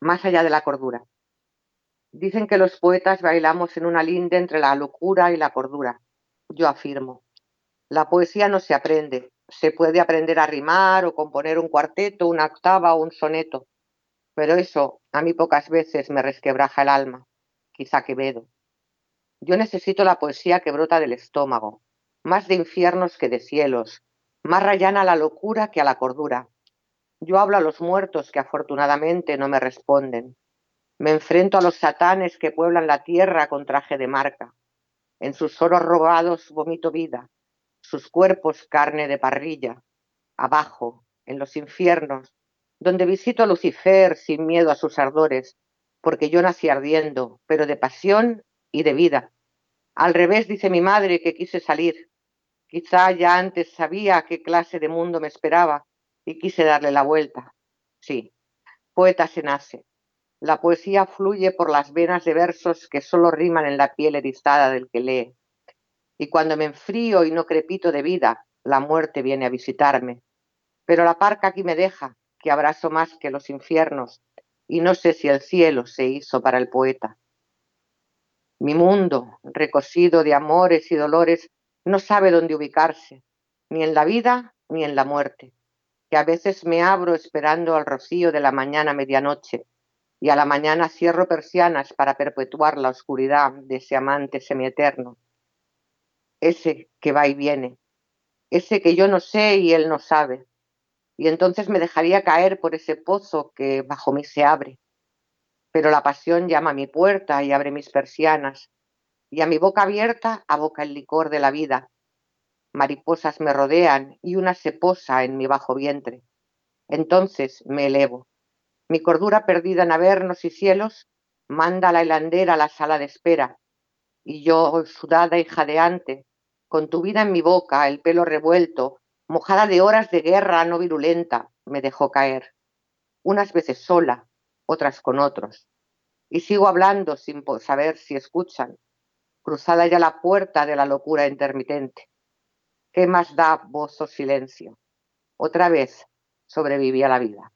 más allá de la cordura. Dicen que los poetas bailamos en una linde entre la locura y la cordura. Yo afirmo, la poesía no se aprende, se puede aprender a rimar o componer un cuarteto, una octava o un soneto, pero eso a mí pocas veces me resquebraja el alma, quizá Quevedo. Yo necesito la poesía que brota del estómago, más de infiernos que de cielos, más rayana a la locura que a la cordura. Yo hablo a los muertos que afortunadamente no me responden. Me enfrento a los satanes que pueblan la tierra con traje de marca. En sus oros robados vomito vida, sus cuerpos carne de parrilla. Abajo, en los infiernos, donde visito a Lucifer sin miedo a sus ardores, porque yo nací ardiendo, pero de pasión y de vida. Al revés dice mi madre que quise salir. Quizá ya antes sabía qué clase de mundo me esperaba y quise darle la vuelta. Sí, poeta se nace. La poesía fluye por las venas de versos que solo riman en la piel erizada del que lee. Y cuando me enfrío y no crepito de vida, la muerte viene a visitarme. Pero la parca aquí me deja, que abrazo más que los infiernos, y no sé si el cielo se hizo para el poeta. Mi mundo, recosido de amores y dolores, no sabe dónde ubicarse, ni en la vida ni en la muerte, que a veces me abro esperando al rocío de la mañana medianoche, y a la mañana cierro persianas para perpetuar la oscuridad de ese amante semieterno. Ese que va y viene, ese que yo no sé y él no sabe, y entonces me dejaría caer por ese pozo que bajo mí se abre. Pero la pasión llama a mi puerta y abre mis persianas, y a mi boca abierta aboca el licor de la vida. Mariposas me rodean y una se posa en mi bajo vientre. Entonces me elevo. Mi cordura perdida en avernos y cielos manda a la hilandera a la sala de espera, y yo, sudada y jadeante, con tu vida en mi boca, el pelo revuelto, mojada de horas de guerra no virulenta, me dejó caer, unas veces sola, otras con otros, y sigo hablando sin saber si escuchan, cruzada ya la puerta de la locura intermitente. ¿Qué más da voz o silencio? Otra vez sobreviví a la vida.